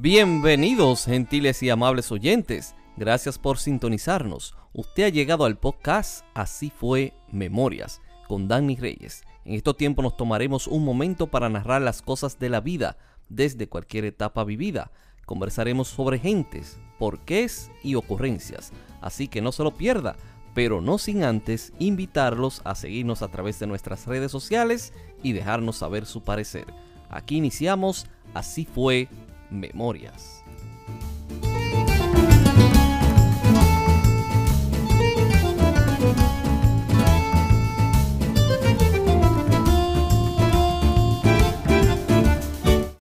Bienvenidos, gentiles y amables oyentes. Gracias por sintonizarnos. Usted ha llegado al podcast Así fue Memorias con Danny Reyes. En estos tiempos nos tomaremos un momento para narrar las cosas de la vida desde cualquier etapa vivida. Conversaremos sobre gentes, porqués y ocurrencias. Así que no se lo pierda, pero no sin antes invitarlos a seguirnos a través de nuestras redes sociales y dejarnos saber su parecer. Aquí iniciamos Así fue Memorias.